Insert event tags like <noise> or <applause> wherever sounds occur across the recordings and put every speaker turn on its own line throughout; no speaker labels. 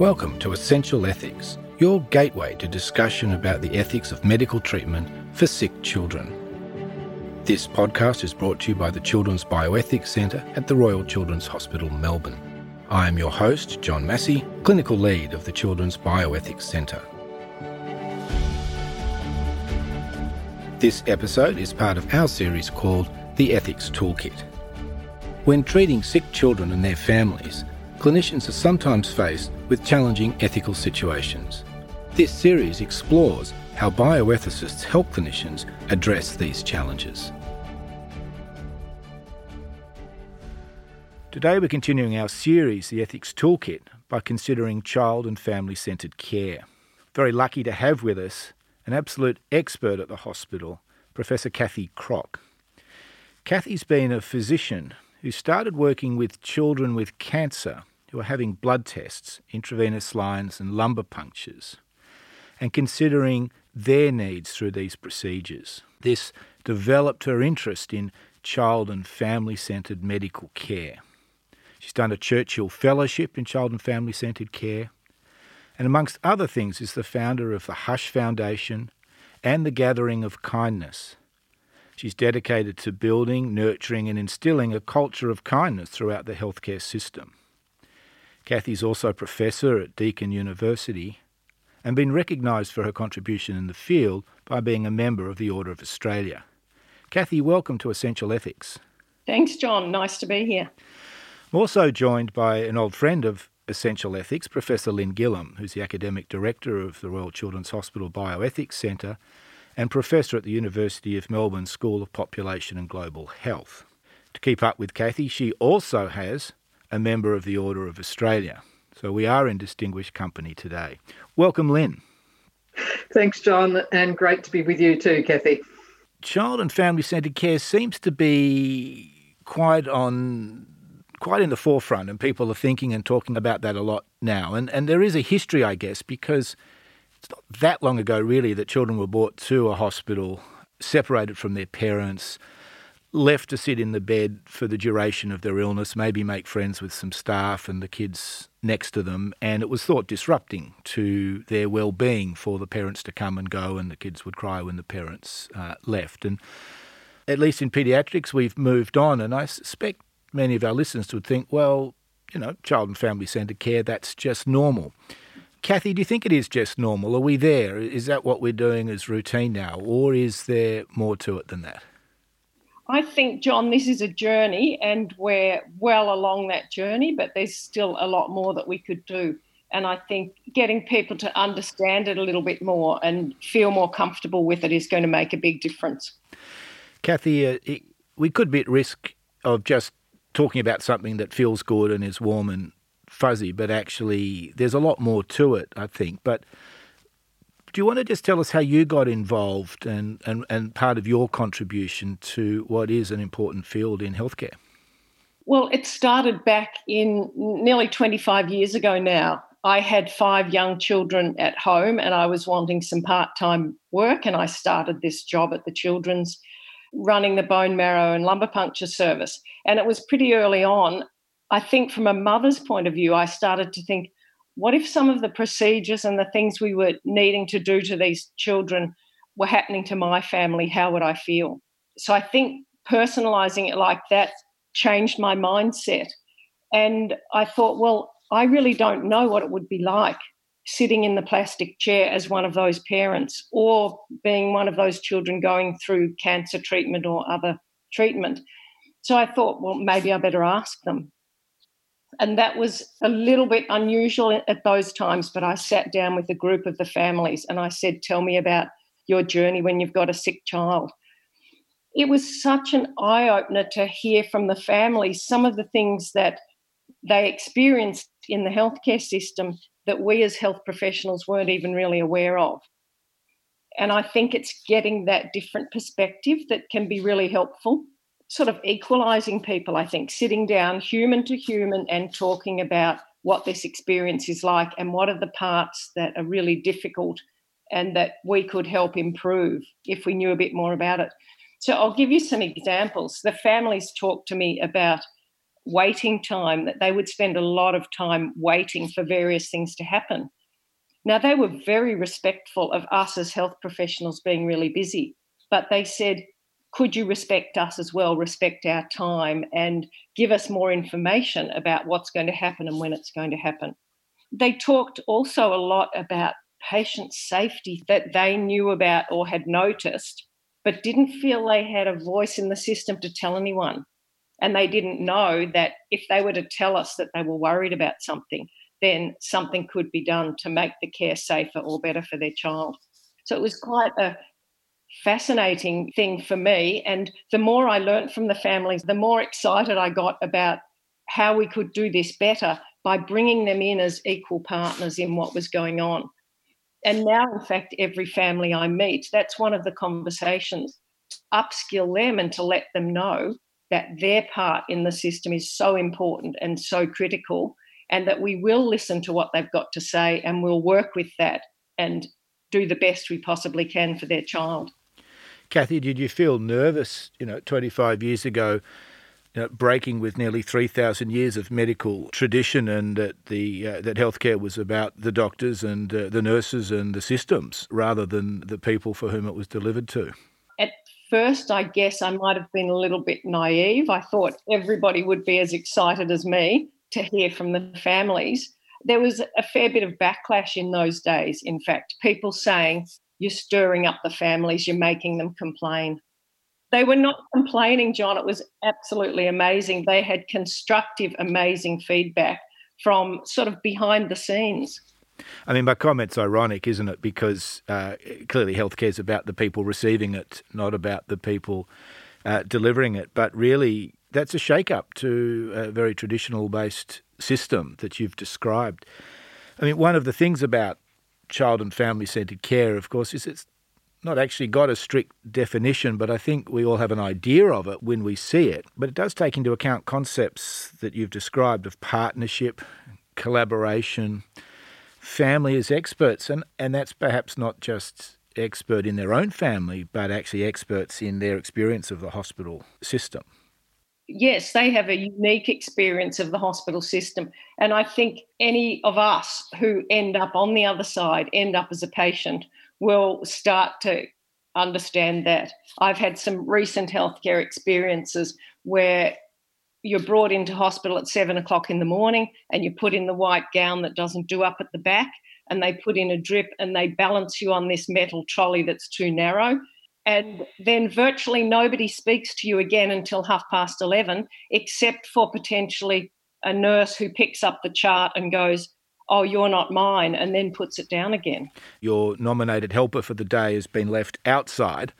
Welcome to Essential Ethics, your gateway to discussion about the ethics of medical treatment for sick children. This podcast is brought to you by the Children's Bioethics Centre at the Royal Children's Hospital, Melbourne. I am your host, John Massie, Clinical Lead of the Children's Bioethics Centre. This episode is part of our series called The Ethics Toolkit. When treating sick children and their families, clinicians are sometimes faced with challenging ethical situations. This series explores how bioethicists help clinicians address these challenges. Today we're continuing our series, The Ethics Toolkit, by considering child and family centred care. Very lucky to have with us an absolute expert at the hospital, Professor Kathy Crock. Kathy's been a physician who started working with children with cancer who are having blood tests, intravenous lines, and lumbar punctures, and considering their needs through these procedures. This developed her interest in child and family centred medical care. She's done a Churchill Fellowship in Child and Family Centred Care, and amongst other things is the founder of the Hush Foundation and the Gathering of Kindness. She's dedicated to building, nurturing, and instilling a culture of kindness throughout the healthcare system. Kathy's also a professor at Deakin University and been recognised for her contribution in the field by being a member of the Order of Australia. Kathy, welcome to Essential Ethics.
Thanks, John. Nice to be here.
I'm also joined by an old friend of Essential Ethics, Professor Lynn Gillam, who's the Academic Director of the Royal Children's Hospital Bioethics Centre and Professor at the University of Melbourne School of Population and Global Health. To keep up with Kathy, she also has a member of the Order of Australia. So we are in distinguished company today. Welcome, Lynn.
Thanks, John, and great to be with you too, Kathy.
Child and family centred care seems to be quite on quite in the forefront and people are thinking and talking about that a lot now. And and there is a history, I guess, because it's not that long ago really that children were brought to a hospital separated from their parents left to sit in the bed for the duration of their illness, maybe make friends with some staff and the kids next to them, and it was thought disrupting to their well-being for the parents to come and go, and the kids would cry when the parents uh, left. And at least in paediatrics, we've moved on, and I suspect many of our listeners would think, well, you know, child and family centred care, that's just normal. Kathy, do you think it is just normal? Are we there? Is that what we're doing as routine now, or is there more to it than that?
I think, John, this is a journey and we're well along that journey, but there's still a lot more that we could do. And I think getting people to understand it a little bit more and feel more comfortable with it is going to make a big difference.
Kathy, uh, we could be at risk of just talking about something that feels good and is warm and fuzzy, but actually there's a lot more to it, I think. But do you want to just tell us how you got involved and, and, and part of your contribution to what is an important field in healthcare?
Well, it started back in nearly 25 years ago now. I had five young children at home and I was wanting some part time work, and I started this job at the Children's running the bone marrow and lumbar puncture service. And it was pretty early on. I think from a mother's point of view, I started to think, what if some of the procedures and the things we were needing to do to these children were happening to my family? How would I feel? So I think personalizing it like that changed my mindset. And I thought, well, I really don't know what it would be like sitting in the plastic chair as one of those parents or being one of those children going through cancer treatment or other treatment. So I thought, well, maybe I better ask them. And that was a little bit unusual at those times, but I sat down with a group of the families and I said, Tell me about your journey when you've got a sick child. It was such an eye opener to hear from the families some of the things that they experienced in the healthcare system that we as health professionals weren't even really aware of. And I think it's getting that different perspective that can be really helpful sort of equalizing people, I think, sitting down human to human and talking about what this experience is like and what are the parts that are really difficult and that we could help improve if we knew a bit more about it. So I'll give you some examples. The families talk to me about waiting time, that they would spend a lot of time waiting for various things to happen. Now, they were very respectful of us as health professionals being really busy, but they said, could you respect us as well, respect our time, and give us more information about what's going to happen and when it's going to happen? They talked also a lot about patient safety that they knew about or had noticed, but didn't feel they had a voice in the system to tell anyone. And they didn't know that if they were to tell us that they were worried about something, then something could be done to make the care safer or better for their child. So it was quite a fascinating thing for me. And the more I learnt from the families, the more excited I got about how we could do this better by bringing them in as equal partners in what was going on. And now, in fact, every family I meet, that's one of the conversations upskill them and to let them know that their part in the system is so important and so critical, and that we will listen to what they've got to say and we'll work with that and do the best we possibly can for their child.
Kathy, did you feel nervous, you know, 25 years ago, you know, breaking with nearly 3,000 years of medical tradition and that the uh, that healthcare was about the doctors and uh, the nurses and the systems rather than the people for whom it was delivered to?
At first, I guess I might have been a little bit naive. I thought everybody would be as excited as me to hear from the families. There was a fair bit of backlash in those days, in fact, people saying, you're stirring up the families, you're making them complain. They were not complaining, John. It was absolutely amazing. They had constructive, amazing feedback from sort of behind the scenes.
I mean, my comment's ironic, isn't it? Because uh, clearly healthcare is about the people receiving it, not about the people uh, delivering it. But really, that's a shake up to a very traditional based system that you've described. I mean, one of the things about child and family centred care, of course, is it's not actually got a strict definition, but I think we all have an idea of it when we see it. But it does take into account concepts that you've described of partnership, collaboration, family as experts, and, and that's perhaps not just expert in their own family, but actually experts in their experience of the hospital system
yes, they have a unique experience of the hospital system. And I think any of us who end up on the other side, end up as a patient, will start to understand that. I've had some recent healthcare experiences where you're brought into hospital at seven o'clock in the morning and you put in the white gown that doesn't do up at the back and they put in a drip and they balance you on this metal trolley that's too narrow and then virtually nobody speaks to you again until half past 11, except for potentially a nurse who picks up the chart and goes, Oh, you're not mine, and then puts it down again.
Your nominated helper for the day has been left outside,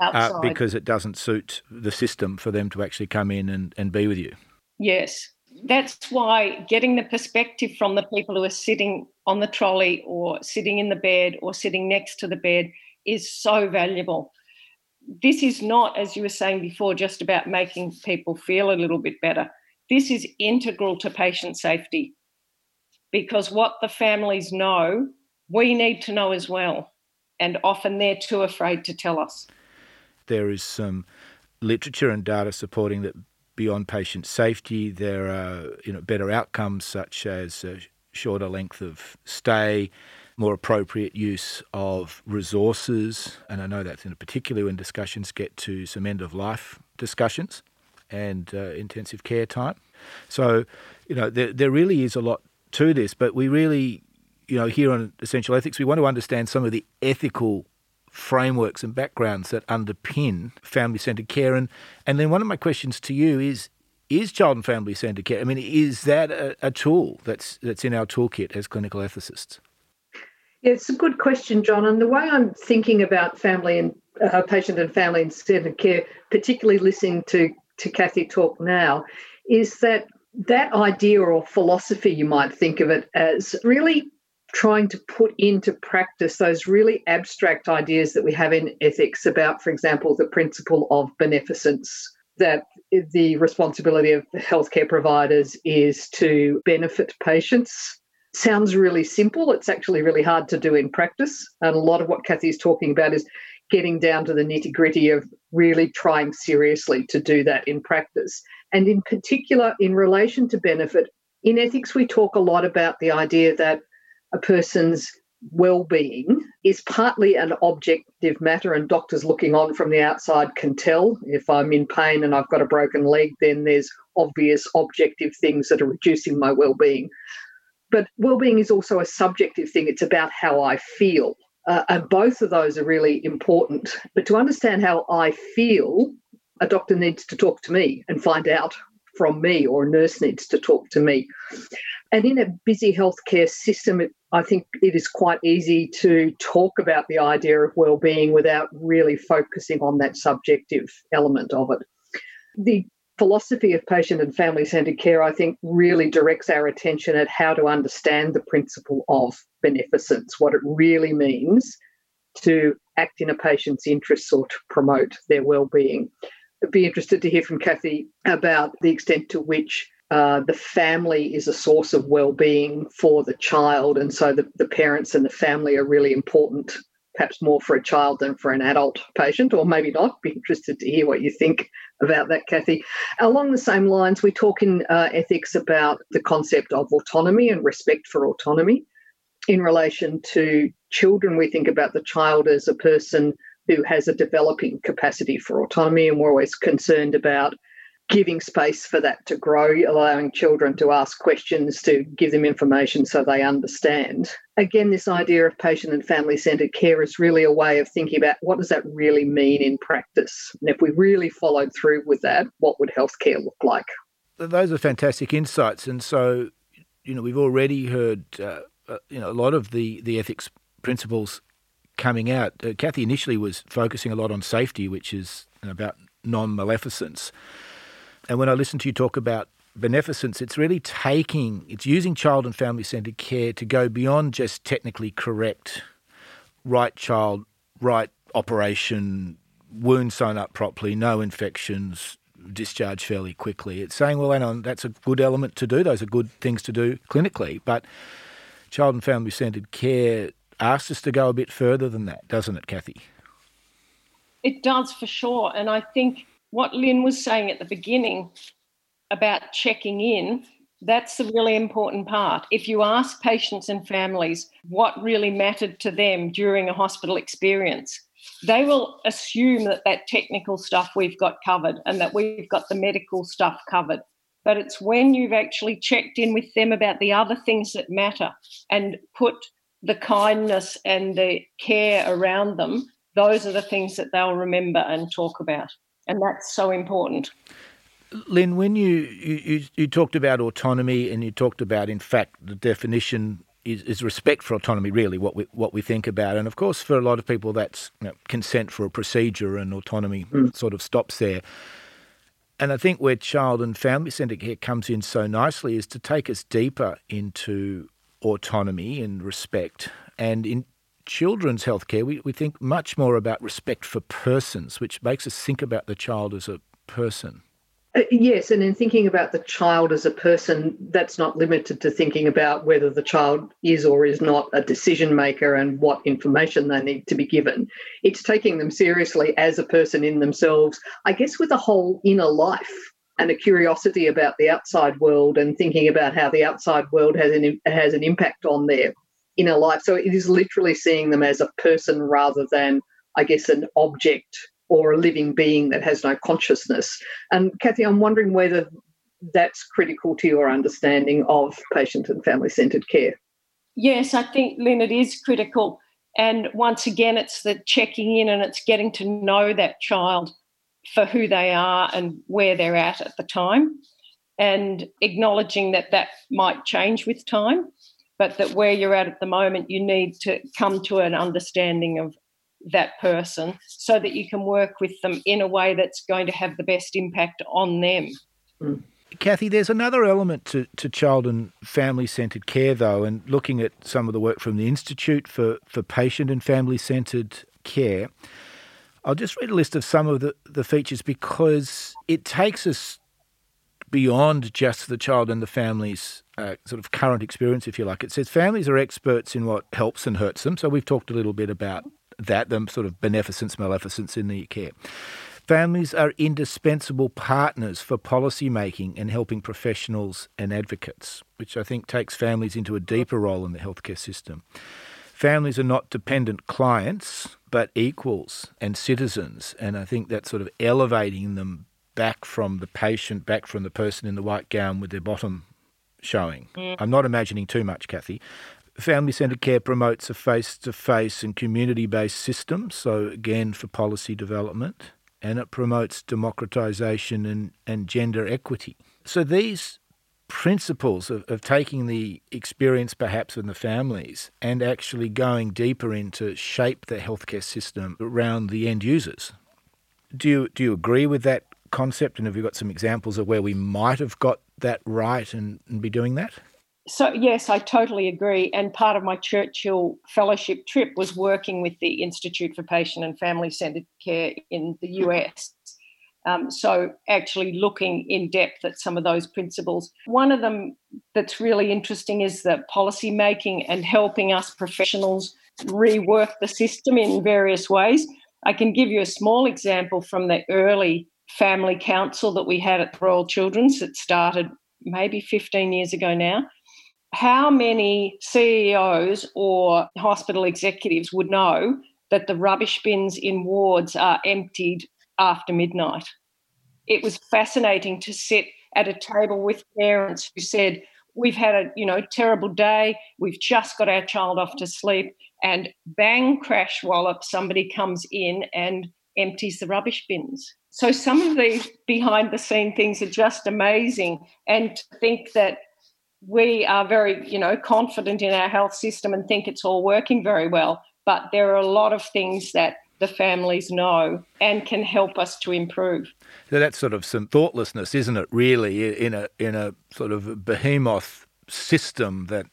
uh, outside.
Uh, because it doesn't suit the system for them to actually come in and, and be with you.
Yes. That's why getting the perspective from the people who are sitting on the trolley or sitting in the bed or sitting next to the bed is so valuable this is not, as you were saying before, just about making people feel a little bit better. This is integral to patient safety because what the families know, we need to know as well. And often they're too afraid to tell us.
There is some literature and data supporting that beyond patient safety, there are you know, better outcomes such as shorter length of stay, more appropriate use of resources. And I know that's in particular when discussions get to some end of life discussions and uh, intensive care time. So, you know, there, there really is a lot to this, but we really, you know, here on Essential Ethics, we want to understand some of the ethical frameworks and backgrounds that underpin family centred care. And, and then one of my questions to you is is child and family centred care? I mean, is that a, a tool that's, that's in our toolkit as clinical ethicists?
Yeah, it's a good question, John. And the way I'm thinking about family and uh, patient and family centered care, particularly listening to, to Kathy talk now, is that that idea or philosophy, you might think of it as really trying to put into practice those really abstract ideas that we have in ethics about, for example, the principle of beneficence, that the responsibility of healthcare providers is to benefit patients sounds really simple. It's actually really hard to do in practice. And a lot of what Kathy's talking about is getting down to the nitty gritty of really trying seriously to do that in practice. And in particular, in relation to benefit, in ethics, we talk a lot about the idea that a person's well-being is partly an objective matter and doctors looking on from the outside can tell if i'm in pain and i've got a broken leg then there's obvious objective things that are reducing my well-being but well-being is also a subjective thing. It's about how i feel. Uh, and both of those are really important. But to understand how i feel a doctor needs to talk to me and find out from me or a nurse needs to talk to me. And in a busy healthcare system it I think it is quite easy to talk about the idea of well-being without really focusing on that subjective element of it. The philosophy of patient and family centered care, I think, really directs our attention at how to understand the principle of beneficence, what it really means to act in a patient's interests or to promote their well-being. I'd be interested to hear from Kathy about the extent to which uh, the family is a source of well-being for the child, and so the, the parents and the family are really important, perhaps more for a child than for an adult patient, or maybe not. Be interested to hear what you think about that, Kathy. Along the same lines, we talk in uh, ethics about the concept of autonomy and respect for autonomy. In relation to children, we think about the child as a person who has a developing capacity for autonomy, and we're always concerned about giving space for that to grow, allowing children to ask questions, to give them information so they understand. Again, this idea of patient and family centered care is really a way of thinking about what does that really mean in practice? And if we really followed through with that, what would healthcare look like?
Those are fantastic insights. And so, you know, we've already heard, uh, uh, you know, a lot of the, the ethics principles coming out. Uh, Kathy initially was focusing a lot on safety, which is about non maleficence. And when I listen to you talk about beneficence, it's really taking, it's using child and family centered care to go beyond just technically correct, right child, right operation, wound sewn up properly, no infections, discharge fairly quickly. It's saying, well, hang on, that's a good element to do. Those are good things to do clinically. But child and family centered care asks us to go a bit further than that, doesn't it, Kathy?
It does for sure. And I think what Lynn was saying at the beginning about checking in, that's the really important part. If you ask patients and families what really mattered to them during a hospital experience, they will assume that that technical stuff we've got covered and that we've got the medical stuff covered. But it's when you've actually checked in with them about the other things that matter and put the kindness and the care around them, those are the things that they'll remember and talk about and that's so important.
Lynn, when you, you, you talked about autonomy and you talked about, in fact, the definition is, is, respect for autonomy, really, what we, what we think about. And of course, for a lot of people, that's you know, consent for a procedure and autonomy mm. sort of stops there. And I think where child and family centred care comes in so nicely is to take us deeper into autonomy and respect and in children's healthcare, we, we think much more about respect for persons, which makes us think about the child as a person.
Uh, yes, and in thinking about the child as a person, that's not limited to thinking about whether the child is or is not a decision maker and what information they need to be given. It's taking them seriously as a person in themselves, I guess, with a whole inner life and a curiosity about the outside world and thinking about how the outside world has an has an impact on their inner life. So it is literally seeing them as a person rather than, I guess, an object or a living being that has no consciousness. And Kathy, I'm wondering whether that's critical to your understanding of patient and family centred care.
Yes, I think, Lynn, it is critical. And once again, it's the checking in and it's getting to know that child for who they are and where they're at at the time and acknowledging that that might change with time but that where you're at at the moment, you need to come to an understanding of that person so that you can work with them in a way that's going to have the best impact on them.
Mm. Kathy, there's another element to, to child and family centred care, though, and looking at some of the work from the Institute for, for Patient and Family Centred Care. I'll just read a list of some of the, the features because it takes us beyond just the child and the family's uh, sort of current experience, if you like. It says families are experts in what helps and hurts them. So we've talked a little bit about that, the sort of beneficence, maleficence in the care. Families are indispensable partners for policy making and helping professionals and advocates, which I think takes families into a deeper role in the healthcare system. Families are not dependent clients, but equals and citizens, and I think that's sort of elevating them back from the patient, back from the person in the white gown with their bottom showing. Mm. I'm not imagining too much, Kathy. Family centred care promotes a face to face and community based system, so again, for policy development, and it promotes democratisation and, and gender equity. So these principles of, of taking the experience perhaps in the families and actually going deeper into shape the healthcare system around the end users. Do you, do you agree with that concept? And have you got some examples of where we might have got that right and, and be doing that?
So, yes, I totally agree. And part of my Churchill Fellowship trip was working with the Institute for Patient and Family Centered Care in the US. Um, so, actually looking in depth at some of those principles. One of them that's really interesting is the policy making and helping us professionals rework the system in various ways. I can give you a small example from the early family council that we had at the Royal Children's that started maybe 15 years ago now how many CEOs or hospital executives would know that the rubbish bins in wards are emptied after midnight? It was fascinating to sit at a table with parents who said, We've had a you know terrible day. We've just got our child off to sleep, and bang, crash, wallop, somebody comes in and empties the rubbish bins. So some of these behind the scene things are just amazing. And to think that we are very, you know, confident in our health system and think it's all working very well. But there are a lot of things that the families know and can help us to improve.
So that's sort of some thoughtlessness, isn't it? Really, in a in a sort of behemoth system that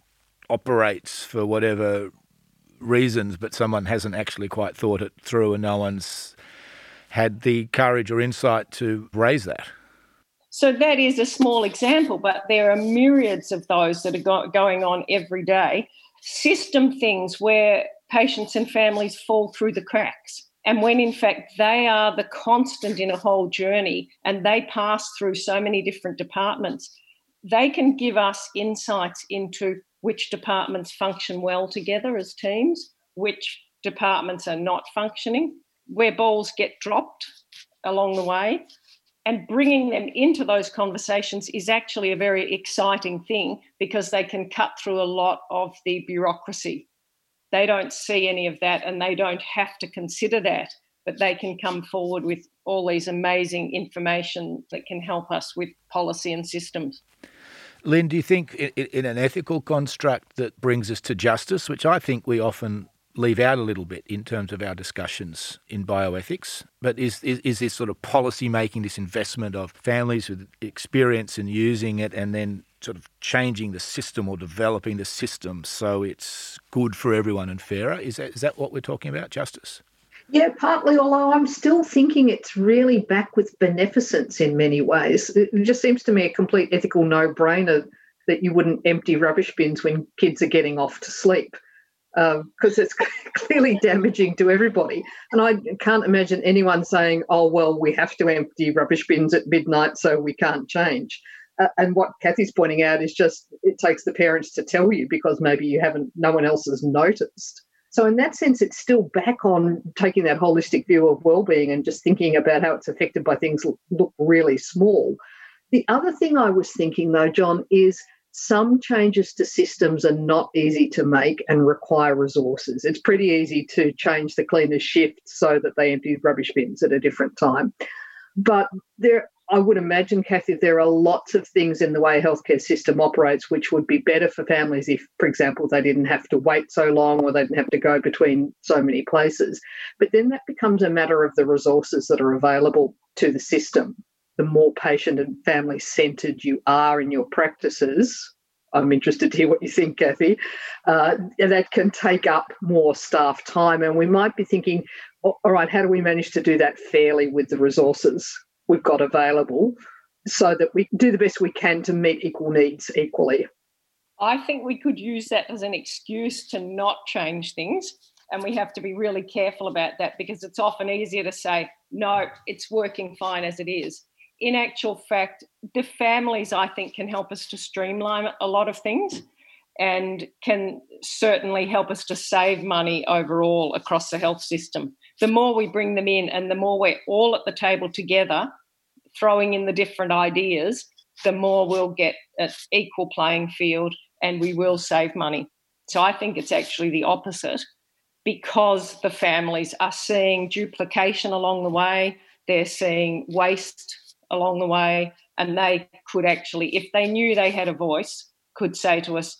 operates for whatever reasons, but someone hasn't actually quite thought it through, and no one's had the courage or insight to raise that.
So that is a small example, but there are myriads of those that are go- going on every day. System things where patients and families fall through the cracks. And when in fact they are the constant in a whole journey and they pass through so many different departments, they can give us insights into which departments function well together as teams, which departments are not functioning, where balls get dropped along the way, and bringing them into those conversations is actually a very exciting thing because they can cut through a lot of the bureaucracy. They don't see any of that and they don't have to consider that, but they can come forward with all these amazing information that can help us with policy and systems.
Lynn, do you think in, an ethical construct that brings us to justice, which I think we often leave out a little bit in terms of our discussions in bioethics. But is, is, is this sort of policy making, this investment of families with experience in using it and then sort of changing the system or developing the system so it's good for everyone and fairer? Is that, is that what we're talking about, Justice?
Yeah, partly, although I'm still thinking it's really back with beneficence in many ways. It just seems to me a complete ethical no brainer that you wouldn't empty rubbish bins when kids are getting off to sleep because um, it's <laughs> clearly damaging to everybody. And I can't imagine anyone saying, oh, well, we have to empty rubbish bins at midnight, so we can't change. Uh, and what Kathy's pointing out is just it takes the parents to tell you because maybe you haven't, no one else has noticed. So, in that sense, it's still back on taking that holistic view of well-being and just thinking about how it's affected by things look really small. The other thing I was thinking, though, John, is some changes to systems are not easy to make and require resources. It's pretty easy to change the cleaners' shift so that they empty rubbish bins at a different time. But there, I would imagine, Kathy, there are lots of things in the way healthcare system operates which would be better for families if, for example, they didn't have to wait so long or they didn't have to go between so many places. But then that becomes a matter of the resources that are available to the system the more patient and family centered you are in your practices, I'm interested to hear what you think, Kathy. Uh, that can take up more staff time. And we might be thinking, all right, how do we manage to do that fairly with the resources we've got available so that we do the best we can to meet equal needs equally?
I think we could use that as an excuse to not change things And we have to be really careful about that because it's often easier to say, no, it's working fine as it is. In actual fact, the families, I think, can help us to streamline a lot of things and can certainly help us to save money overall across the health system. The more we bring them in and the more we're all at the table together, throwing in the different ideas, the more we'll get an equal playing field and we will save money. So I think it's actually the opposite because the families are seeing duplication along the way, they're seeing waste along the way, and they could actually, if they knew they had a voice, could say to us,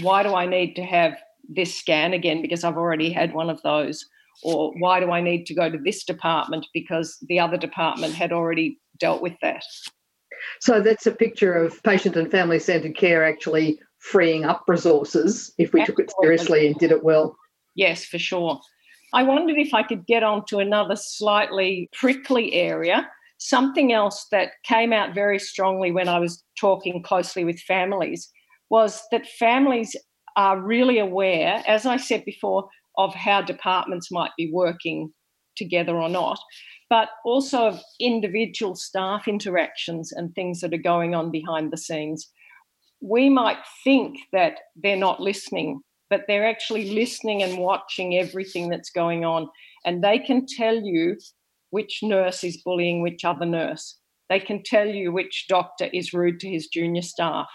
Why do I need to have this scan again? Because I've already had one of those. Or why do I need to go to this department because the other department had already dealt with that?
So that's a picture of patient and family centred care actually freeing up resources if we Absolutely. took it seriously and did it well.
Yes, for sure. I wondered if I could get on to another slightly prickly area, something else that came out very strongly when I was talking closely with families was that families are really aware, as I said before, of how departments might be working together or not, but also of individual staff interactions and things that are going on behind the scenes. We might think that they're not listening but they're actually listening and watching everything that's going on. And they can tell you which nurse is bullying which other nurse. They can tell you which doctor is rude to his junior staff.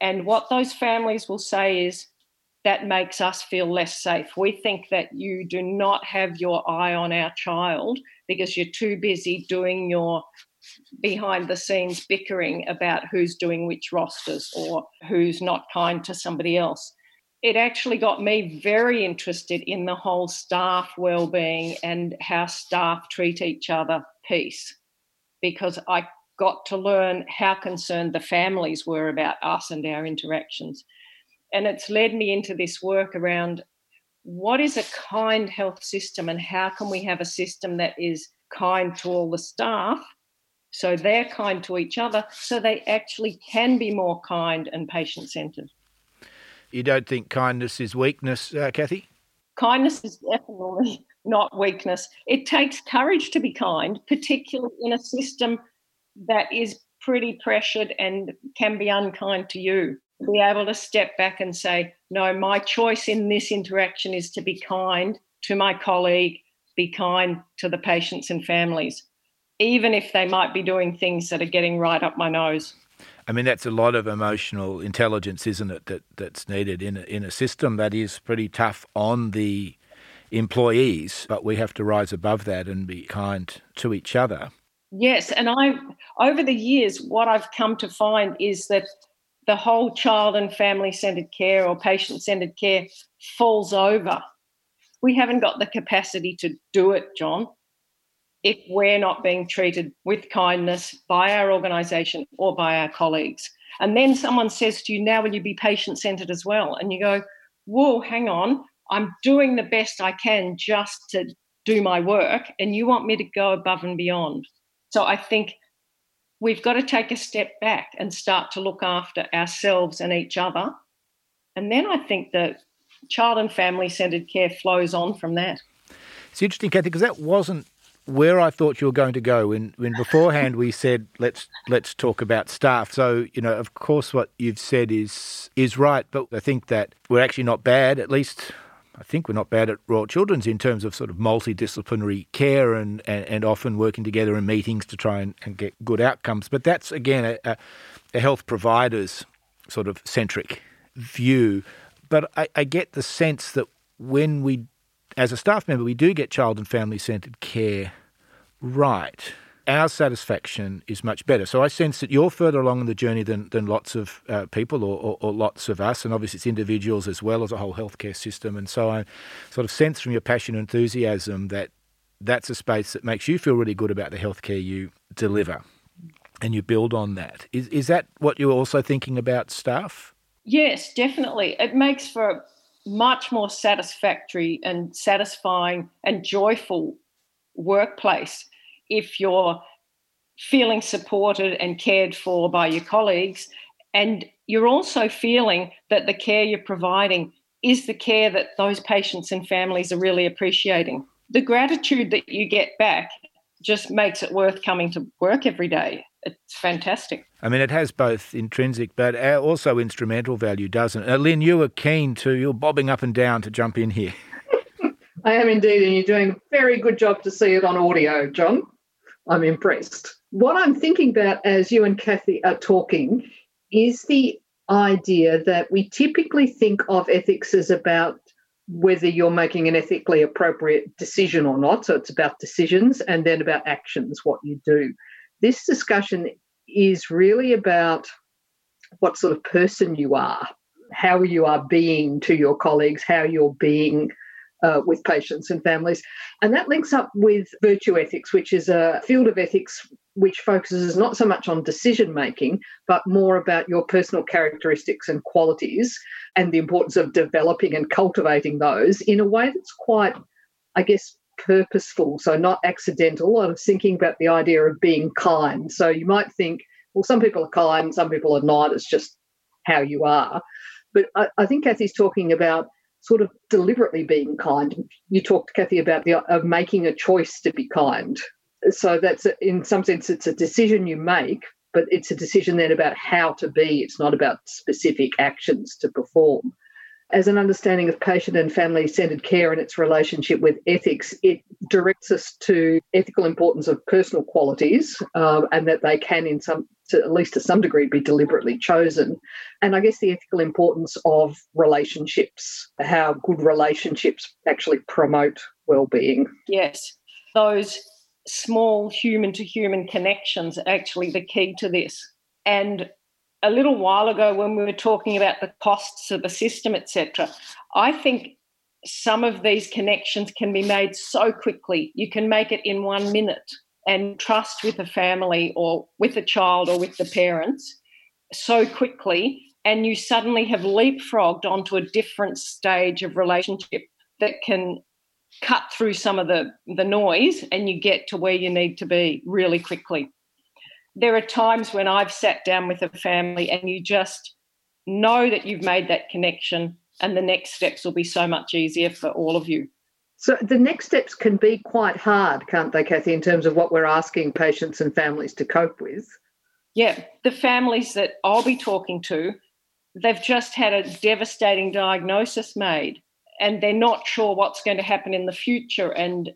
And what those families will say is, that makes us feel less safe. We think that you do not have your eye on our child because you're too busy doing your behind the scenes bickering about who's doing which rosters or who's not kind to somebody else it actually got me very interested in the whole staff well-being and how staff treat each other piece because I got to learn how concerned the families were about us and our interactions. And it's led me into this work around what is a kind health system and how can we have a system that is kind to all the staff so they're kind to each other so they actually can be more kind and patient centered.
You don't think kindness is weakness, uh, Kathy?
Kindness is definitely not weakness. It takes courage to be kind, particularly in a system that is pretty pressured and can be unkind to you. Be able to step back and say, no, my choice in this interaction is to be kind to my colleague, be kind to the patients and families, even if they might be doing things that are getting right up my nose.
I mean, that's a lot of emotional intelligence, isn't it? That that's needed in a, in a system that is pretty tough on the employees, but we have to rise above that and be kind to each other.
Yes, and I over the years, what I've come to find is that the whole child and family centered care or patient centered care falls over. We haven't got the capacity to do it, John if we're not being treated with kindness by our organisation or by our colleagues. And then someone says to you, now will you be patient centred as well? And you go, whoa, hang on, I'm doing the best I can just to do my work, and you want me to go above and beyond. So I think we've got to take a step back and start to look after ourselves and each other. And then I think the child and family centred care flows on from that.
It's interesting, Kathy, because that wasn't where I thought you were going to go when, when beforehand we said let's let's talk about staff. So you know, of course, what you've said is is right, but I think that we're actually not bad. At least I think we're not bad at Royal Children's in terms of sort of multidisciplinary care and, and, and often working together in meetings to try and, and get good outcomes. But that's again a, a, health provider's sort of centric view. But I, I get the sense that when we as a staff member, we do get child and family centred care right. Our satisfaction is much better. So I sense that you're further along in the journey than, than lots of uh, people or, or, or, lots of us, and obviously it's individuals as well as a whole healthcare system. And so I sort of sense from your passion and enthusiasm that that's a space that makes you feel really good about the healthcare you deliver, and you build on that. Is is that what you're also thinking about staff?
Yes, definitely. It makes for much more satisfactory and satisfying and joyful workplace if you're feeling supported and cared for by your colleagues and you're also feeling that the care you're providing is the care that those patients and families are really appreciating. The gratitude that you get back just makes it worth coming to work every day. It's fantastic.
I mean, it has both intrinsic but uh, also instrumental value, doesn't it? Uh, Lynn, you were keen to, you're bobbing up and down to jump in here. <laughs>
I am indeed, and you're doing a very good job to see it on audio, John. I'm impressed. What I'm thinking about as you and Kathy are talking is the idea that we typically think of ethics as about whether you're making an ethically appropriate decision or not. So it's about decisions and then about actions, what you do. This discussion is really about what sort of person you are, how you are being to your colleagues, how you're being uh, with patients and families. And that links up with virtue ethics, which is a field of ethics which focuses not so much on decision making, but more about your personal characteristics and qualities and the importance of developing and cultivating those in a way that's quite, I guess, purposeful, so not accidental. I was thinking about the idea of being kind. So you might think, well, some people are kind, some people are not. It's just how you are. But I, I think Kathy's talking about sort of deliberately being kind. You talked, Kathy, about the of making a choice to be kind. So that's in some sense it's a decision you make, but it's a decision then about how to be. It's not about specific actions to perform. As an understanding of patient and family centered care and its relationship with ethics, it directs us to ethical importance of personal qualities um, and that they can, in some, to, at least to some degree, be deliberately chosen. And I guess the ethical importance of relationships, how good relationships actually promote well-being.
Yes, those small human to human connections are actually the key to this. And a little while ago when we were talking about the costs of the system, etc., I think some of these connections can be made so quickly. You can make it in one minute and trust with a family or with a child or with the parents so quickly, and you suddenly have leapfrogged onto a different stage of relationship that can cut through some of the, the noise and you get to where you need to be really quickly there are times when I've sat down with a family and you just know that you've made that connection and the next steps will be so much easier for all of you.
So the next steps can be quite hard, can't they, Kathy, in terms of what we're asking patients and families to cope with?
Yeah, the families that I'll be talking to, they've just had a devastating diagnosis made and they're not sure what's going to happen in the future and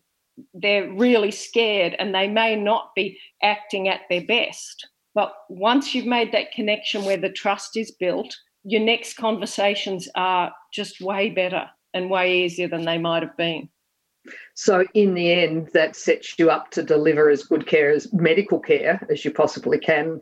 they're really scared and they may not be acting at their best. But once you've made that connection where the trust is built, your next conversations are just way better and way easier than they might have been.
So, in the end, that sets you up to deliver as good care as medical care as you possibly can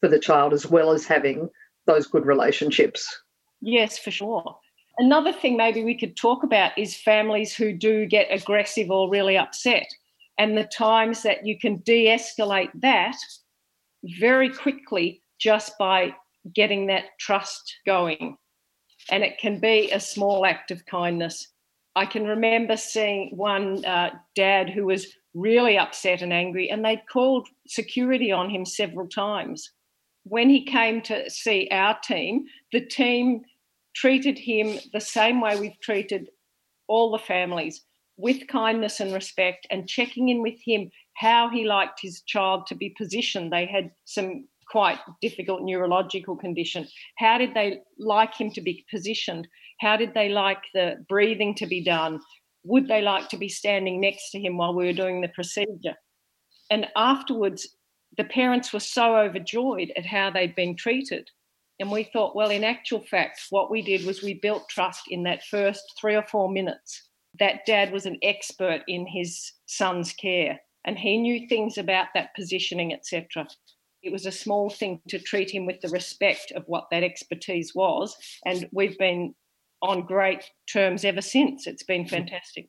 for the child, as well as having those good relationships.
Yes, for sure. Another thing maybe we could talk about is families who do get aggressive or really upset, and the times that you can de escalate that very quickly just by getting that trust going. And it can be a small act of kindness. I can remember seeing one uh, dad who was really upset and angry, and they'd called security on him several times. When he came to see our team, the team treated him the same way we've treated all the families with kindness and respect and checking in with him how he liked his child to be positioned. They had some quite difficult neurological condition. How did they like him to be positioned? How did they like the breathing to be done? Would they like to be standing next to him while we were doing the procedure? And afterwards, the parents were so overjoyed at how they'd been treated and we thought, well, in actual fact, what we did was we built trust in that first three or four minutes. That dad was an expert in his son's care and he knew things about that positioning, etc. It was a small thing to treat him with the respect of what that expertise was. And we've been on great terms ever since. It's been mm-hmm. fantastic.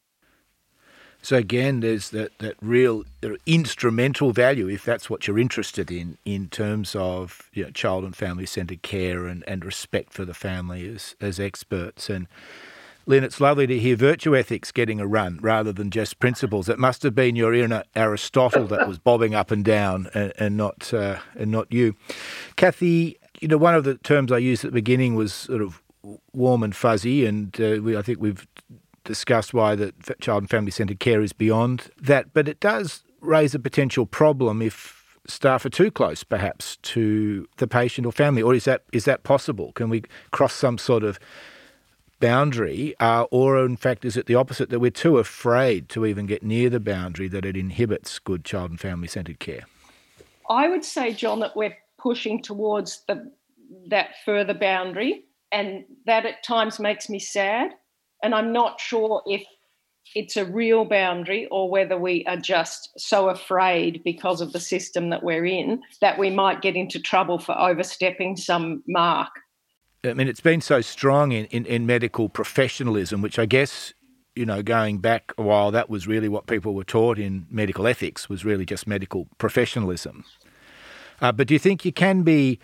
So again, there's that, that real instrumental value, if that's what you're interested in, in terms of you know, child and family centred care and, and respect for the family as, as experts. And Lynn, it's lovely to hear virtue ethics getting a run rather than just principles. It must have been your inner Aristotle that was bobbing up and down, and, and not uh, and not you, Kathy. You know, one of the terms I used at the beginning was sort of warm and fuzzy, and uh, we, I think we've discussed why the child and family centred care is beyond that. But it does raise a potential problem if staff are too close, perhaps, to the patient or family. Or is that is that possible? Can we cross some sort of boundary, uh, or in fact, is it the opposite that we're too afraid to even get near the boundary that it inhibits good child and family centred care?
I would say, John, that we're pushing towards the that further boundary, and that at times makes me sad. And I'm not sure if it's a real boundary or whether we are just so afraid because of the system that we're in that we might get into trouble for overstepping some mark.
I mean, it's been so strong in, in, in medical professionalism, which I guess you know, going back a while, that was really what people were taught in medical ethics, was really just medical professionalism. Uh, but do you think you can be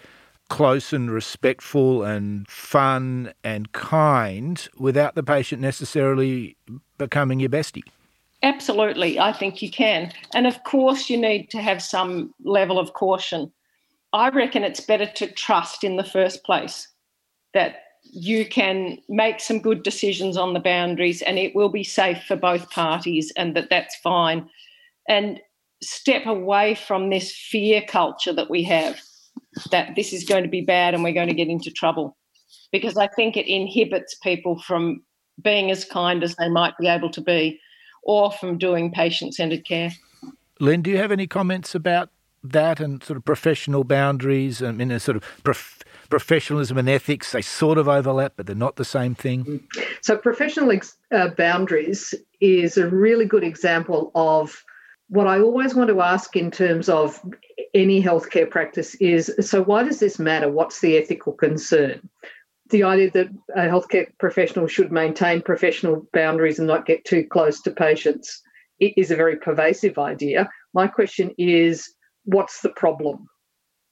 close and respectful and fun and kind without the patient necessarily becoming your bestie?
Absolutely, I think you can. And of course, you need to have some level of caution. I reckon it's better to trust in the first place that you can make some good decisions on the boundaries and it will be safe for both parties and that that's fine. And step away from this fear culture that we have that this is going to be bad and we're going to get into trouble because I think it inhibits people from being as kind as they might be able to be or from doing patient centered care.
Lynn, do you have any comments about that and sort of professional boundaries? I mean, a sort of prof- professionalism and ethics, they sort of overlap, but they're not the same thing.
So, professional ex- uh, boundaries is a really good example of what I always want to ask in terms of any healthcare practice is so why does this matter? What's the ethical concern? The idea that a healthcare professional should maintain professional boundaries and not get too close to patients is a very pervasive idea. My question is what's the problem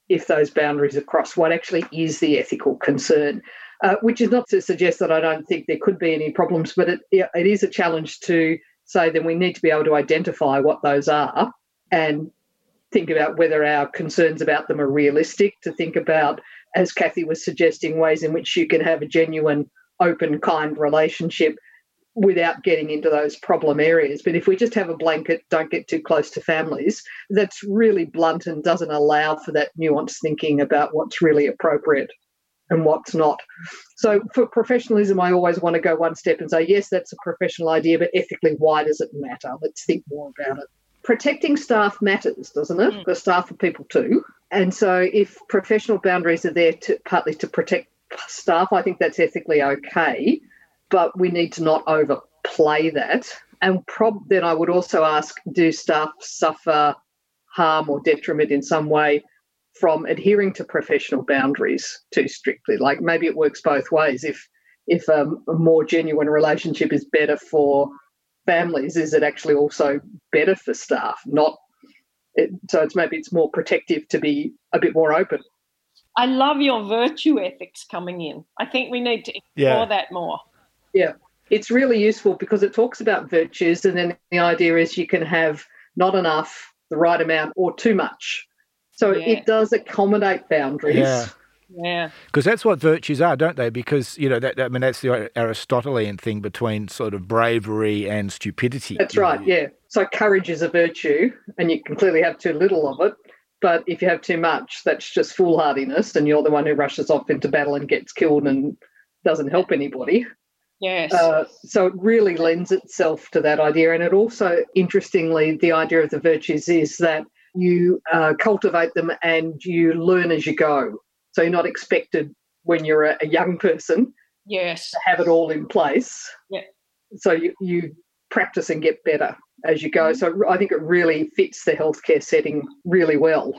if those boundaries are crossed? What actually is the ethical concern? Uh, which is not to suggest that I don't think there could be any problems, but it, it is a challenge to say then we need to be able to identify what those are and think about whether our concerns about them are realistic, to think about, as Kathy was suggesting, ways in which you can have a genuine, open, kind relationship without getting into those problem areas. But if we just have a blanket, don't get too close to families, that's really blunt and doesn't allow for that nuanced thinking about what's really appropriate and what's not. So for professionalism, I always want to go one step and say, yes, that's a professional idea, but ethically, why does it matter? Let's think more about it. Protecting staff matters, doesn't it? Mm. Because staff are people too. And so if professional boundaries are there to partly to protect staff, I think that's ethically okay. But we need to not overplay that. And prob- then I would also ask, do staff suffer harm or detriment in some way from adhering to professional boundaries too strictly. Like maybe it works both ways. If if um, a more genuine relationship is better for families, is it actually also better for staff? Not it, so it's maybe it's more protective to be a bit more open.
I love your virtue ethics coming in. I think we need to explore yeah. that more.
Yeah, it's really useful because it talks about virtues, and then the idea is you can have not enough, the right amount, or too much. So yeah. it does accommodate boundaries.
Yeah.
Yeah,
because that's what virtues are, don't they? Because you know, that, I mean, that's the Aristotelian thing between sort of bravery and stupidity.
That's right. Know? Yeah. So courage is a virtue, and you can clearly have too little of it. But if you have too much, that's just foolhardiness, and you're the one who rushes off into battle and gets killed and doesn't help anybody.
Yes.
Uh, so it really lends itself to that idea, and it also, interestingly, the idea of the virtues is that you uh, cultivate them and you learn as you go. So you're not expected when you're a, a young person
yes.
to have it all in place.
Yeah.
So you, you practice and get better as you go. Mm-hmm. So I think it really fits the healthcare setting really well.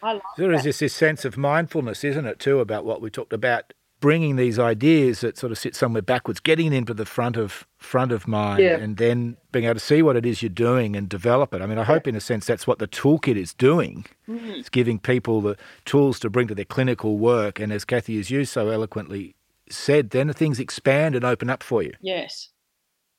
I love
there is this, this sense of mindfulness, isn't it, too, about what we talked about bringing these ideas that sort of sit somewhere backwards, getting them to the front of front of mind, yeah. and then being able to see what it is you're doing and develop it. I mean, I hope in a sense that's what the toolkit is doing. Mm-hmm. It's giving people the tools to bring to their clinical work, and as Kathy has used so eloquently said, then things expand and open up for you.
Yes.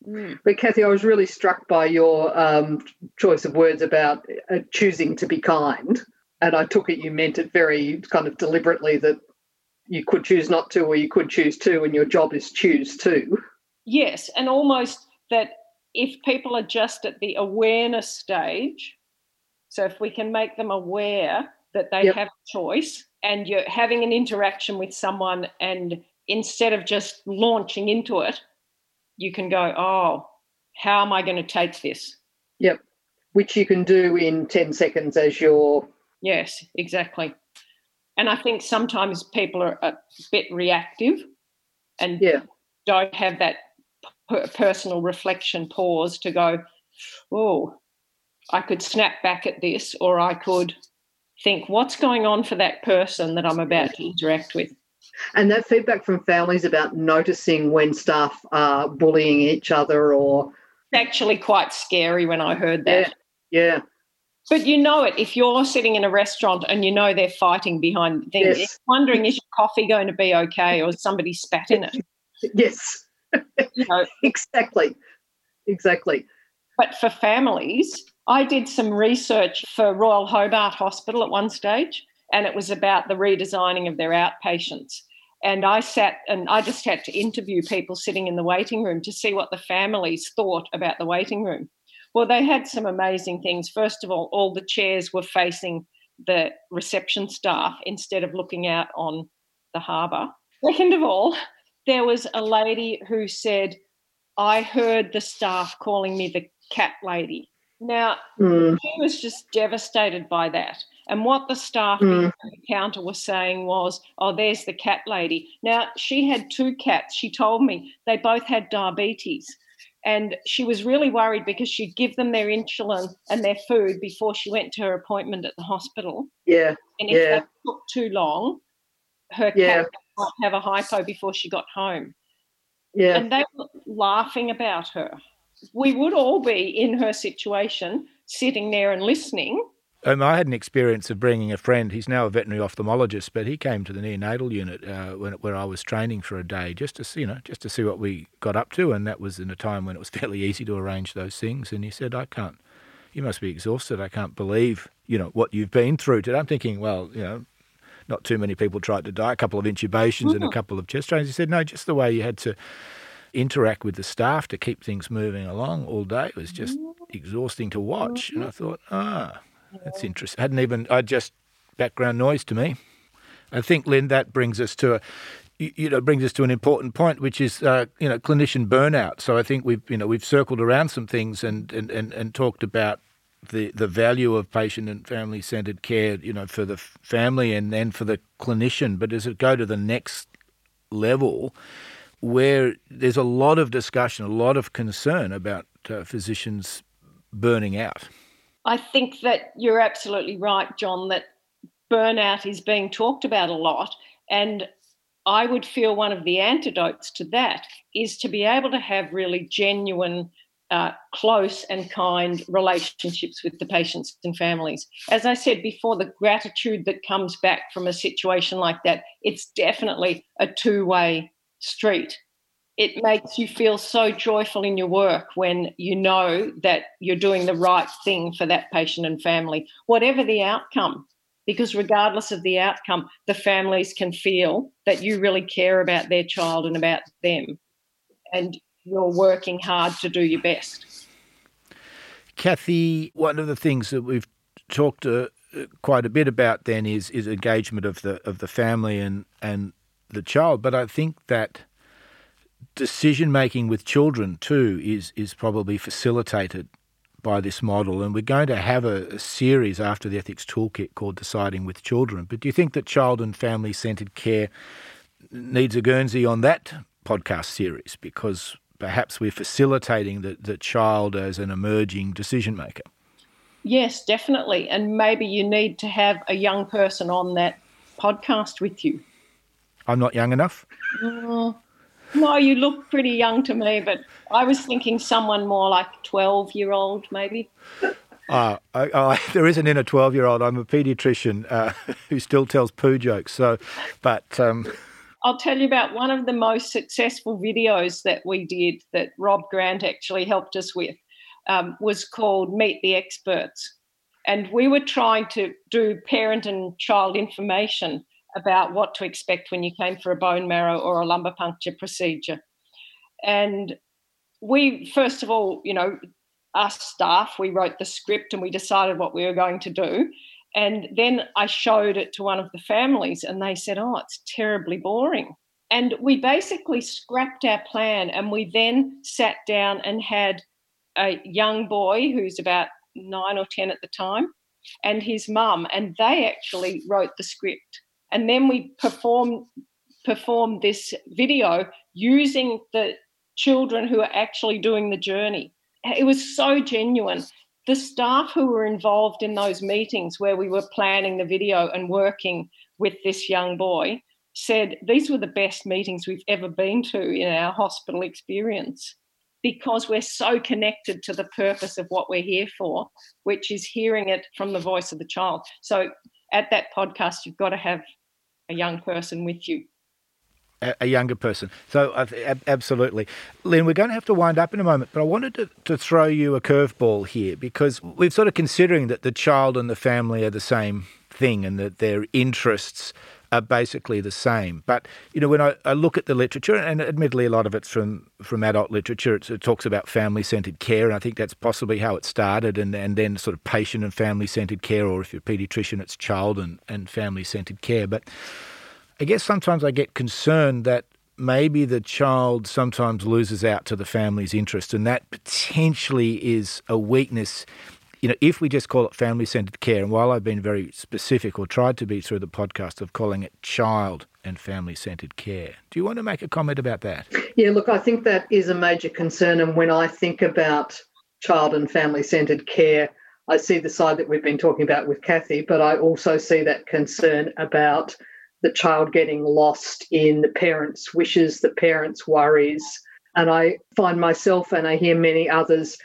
Mm. But Kathy, I was really struck by your um, choice of words about uh, choosing to be kind, and I took it you meant it very kind of deliberately that you could choose not to, or you could choose to, and your job is choose to.
Yes, and almost that if people are just at the awareness stage, so if we can make them aware that they yep. have a choice and you're having an interaction with someone, and instead of just launching into it, you can go, oh, how am I going to take this?
Yep. Which you can do in 10 seconds as you're.
Yes, exactly. And I think sometimes people are a bit reactive and
yeah.
don't have that personal reflection pause to go, oh, I could snap back at this, or I could think, what's going on for that person that I'm about to interact with?
And that feedback from families about noticing when staff are bullying each other or.
It's actually quite scary when I heard that.
Yeah. yeah.
But you know it if you're sitting in a restaurant and you know they're fighting behind things. Yes. Wondering is your coffee going to be okay or somebody spat in it?
Yes. you know, <laughs> exactly. Exactly.
But for families, I did some research for Royal Hobart Hospital at one stage, and it was about the redesigning of their outpatients. And I sat and I just had to interview people sitting in the waiting room to see what the families thought about the waiting room. Well, they had some amazing things. First of all, all the chairs were facing the reception staff instead of looking out on the harbour. Second of all, there was a lady who said, I heard the staff calling me the cat lady. Now, mm. she was just devastated by that. And what the staff mm. in the counter was saying was, oh, there's the cat lady. Now, she had two cats. She told me they both had diabetes. And she was really worried because she'd give them their insulin and their food before she went to her appointment at the hospital.
Yeah.
And if
yeah.
that took too long, her yeah. cat might have a hypo before she got home.
Yeah.
And they were laughing about her. We would all be in her situation, sitting there and listening.
Um, I had an experience of bringing a friend. He's now a veterinary ophthalmologist, but he came to the neonatal unit uh, when, where I was training for a day, just to you know, just to see what we got up to. And that was in a time when it was <laughs> fairly easy to arrange those things. And he said, "I can't. You must be exhausted. I can't believe you know what you've been through today." I'm thinking, well, you know, not too many people tried to die. A couple of intubations mm-hmm. and a mm. couple of chest drains. He said, no, just the way you had to interact with the staff to keep things moving along all day was just mm-hmm. exhausting to watch. Mm-hmm. And I mm-hmm. thought, ah, that's interesting. I hadn't even, I just, background noise to me. I think, Lynn, that brings us to a, you know, brings us to an important point, which is, uh, you know, clinician burnout. So I think we've, you know, we've circled around some things and, and, and, and talked about the the value of patient and family centered care, you know, for the family and then for the clinician. But does it go to the next level, where there's a lot of discussion, a lot of concern about uh, physicians burning out?
I think that you're absolutely right, John. That burnout is being talked about a lot, and I would feel one of the antidotes to that is to be able to have really genuine uh, close and kind relationships with the patients and families. As I said before, the gratitude that comes back from a situation like that, it's definitely a two way street. It makes you feel so joyful in your work when you know that you're doing the right thing for that patient and family, whatever the outcome. Because regardless of the outcome, the families can feel that you really care about their child and about them. And you're working hard to do your best.
Kathy, one of the things that we've talked uh, quite a bit about then is is engagement of the of the family and and the child, but I think that decision making with children too is is probably facilitated by this model, and we're going to have a, a, series after the ethics toolkit called Deciding with Children. But do you think that child and family centered care needs a Guernsey on that podcast series? Because perhaps we're facilitating the, the child as an emerging decision maker.
Yes, definitely. And maybe you need to have a young person on that podcast with you.
I'm not young enough?
Uh, no, you look pretty young to me, but I was thinking someone more like 12 year old, maybe.
Uh, I, I, <laughs> there is an inner 12 year old. I'm a paediatrician uh, <laughs> who still tells poo jokes. So, but. Um,
I'll tell you about one of the most successful videos that we did that Rob Grant actually helped us with um, was called Meet the Experts. And we were trying to do parent and child information about what to expect when you came for a bone marrow or a lumbar puncture procedure. And we, first of all, you know, us staff, we wrote the script and we decided what we were going to do. And then I showed it to one of the families and they said, Oh, it's terribly boring. And we basically scrapped our plan and we then sat down and had a young boy who's about nine or 10 at the time and his mum, and they actually wrote the script. And then we performed performed this video using the children who are actually doing the journey. It was so genuine. The staff who were involved in those meetings where we were planning the video and working with this young boy said these were the best meetings we've ever been to in our hospital experience because we're so connected to the purpose of what we're here for, which is hearing it from the voice of the child. So at that podcast, you've got to have a young person with you.
A, younger person. So, absolutely. Lynn, we're going to have to wind up in a moment, but I wanted to, to throw you a curveball here because we're sort of considering that the child and the family are the same thing and that their interests are basically the same. But you know, when I, I, look at the literature, and admittedly a lot of it's from from adult literature, it, talks about family centred care, and I think that's possibly how it started, and and then sort of patient and family centred care, or if you're a paediatrician, it's child and and family centred care. But I guess sometimes I get concerned that maybe the child sometimes loses out to the family's interest, and that potentially is a weakness you know, if we just call it family centered care, and while I've been very specific or tried to be through the podcast of calling it child and family centered care, do you want to make a comment about that?
Yeah, look, I think that is a major concern. And when I think about child and family centered care, I see the side that we've been talking about with Kathy, but I also see that concern about the child getting lost in the parents' wishes, the parents' worries. And I find myself, and I hear many others,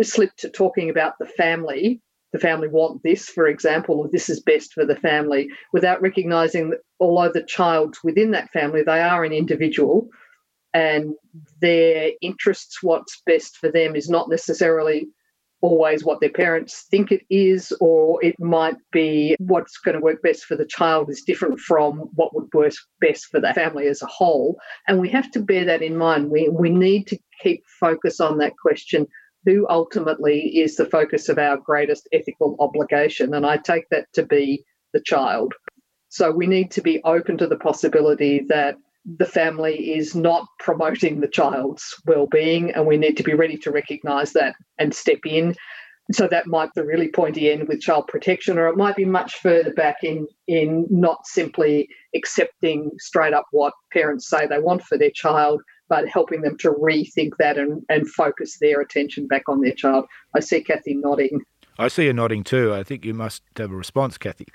slip to talking about the family the family want this, for example, or this is best for the family, without recognizing that although the child's within that family, they are an individual and their interests, what's best for them, is not necessarily always what their parents think it is, or it might be what's going to work best for the child is different from what would work best for the family as a whole. And we have to bear that in mind. We, we need to keep focus on that question who ultimately is the focus of our greatest ethical obligation. And I take that to be the child. So we need to be open to the possibility that the family is not promoting the child's well-being and we need to be ready to recognize that and step in so that might be the really pointy end with child protection or it might be much further back in in not simply accepting straight up what parents say they want for their child but helping them to rethink that and, and focus their attention back on their child. I see Kathy nodding.
I see you nodding too. I think you must have a response, Kathy.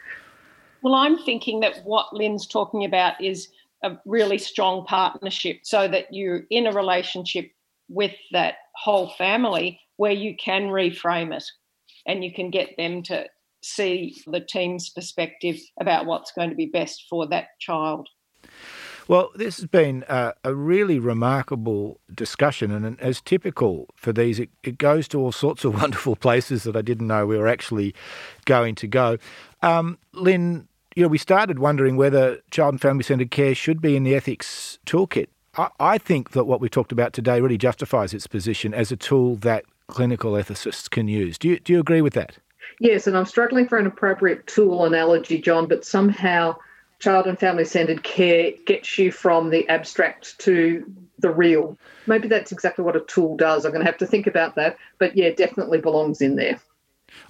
Well, I'm thinking that what Lynn's talking about is a really strong partnership so that you're in a relationship with that whole family where you can reframe it and you can get them to see the team's perspective about what's going to be best for that child.
Well, this has been a, a really remarkable discussion, and as typical for these, it, it, goes to all sorts of <laughs> wonderful places that I didn't know we were actually going to go. Um, Lynn, you know, we started wondering whether child and family centred care should be in the ethics toolkit. I, I think that what we talked about today really justifies its position as a tool that clinical ethicists can use. Do you, do you agree with that?
Yes, and I'm struggling for an appropriate tool analogy, John, but somehow child and family centered care gets you from the abstract to the real. Maybe that's exactly what a tool does. I'm going to have to think about that. But yeah, definitely belongs in there.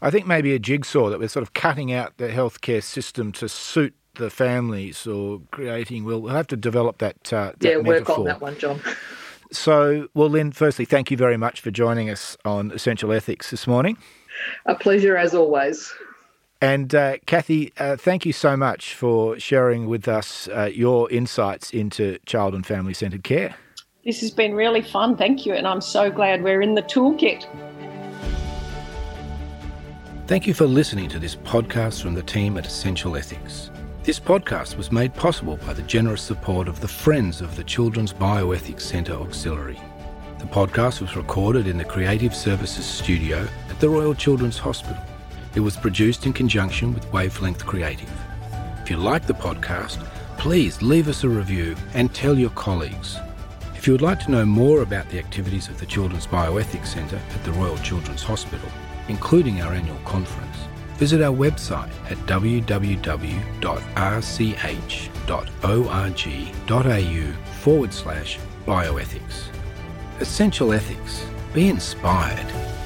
I think maybe a jigsaw that we're sort of cutting out the healthcare system to suit the families or creating. We'll have to develop that. Uh, that
yeah,
work
on that one, John.
So, well, Lynn, firstly, thank you very much for joining us on Essential Ethics this morning.
A pleasure as always.
And uh, Kathy, uh, thank you so much for sharing with us uh, your insights into child and family centred care.
This has been really fun, thank you, and I'm so glad we're in the toolkit.
Thank you for listening to this podcast from the team at Essential Ethics. This podcast was made possible by the generous support of the Friends of the Children's Bioethics Centre Auxiliary. The podcast was recorded in the Creative Services studio at the Royal Children's Hospital. It was produced in conjunction with Wavelength Creative. If you like the podcast, please leave us a review and tell your colleagues. If you would like to know more about the activities of the Children's Bioethics Centre at the Royal Children's Hospital, including our annual conference, visit our website at www.rch.org.au forward slash bioethics. Essential Ethics. Be inspired.